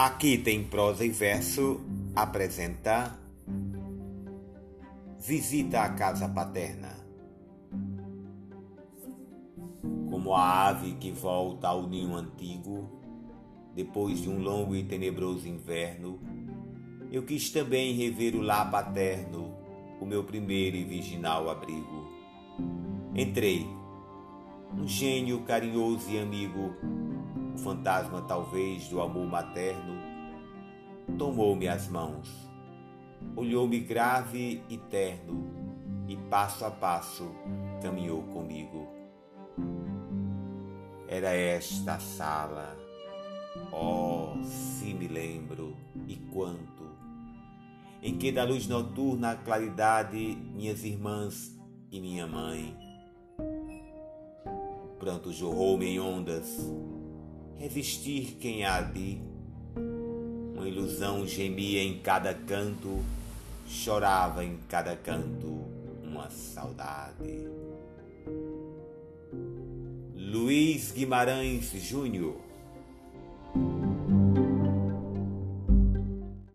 Aqui tem prosa e verso apresenta Visita à casa paterna. Como a ave que volta ao ninho antigo, depois de um longo e tenebroso inverno, eu quis também rever o lar paterno, o meu primeiro e virginal abrigo. Entrei, um gênio carinhoso e amigo, o fantasma talvez do amor materno, tomou-me as mãos, olhou-me grave e terno. E passo a passo caminhou comigo. Era esta a sala, oh, se me lembro. E quanto, em que da luz noturna a claridade minhas irmãs e minha mãe. Pranto jorrou-me em ondas, resistir quem há de. Uma ilusão gemia em cada canto, chorava em cada canto uma saudade. Luiz Guimarães Júnior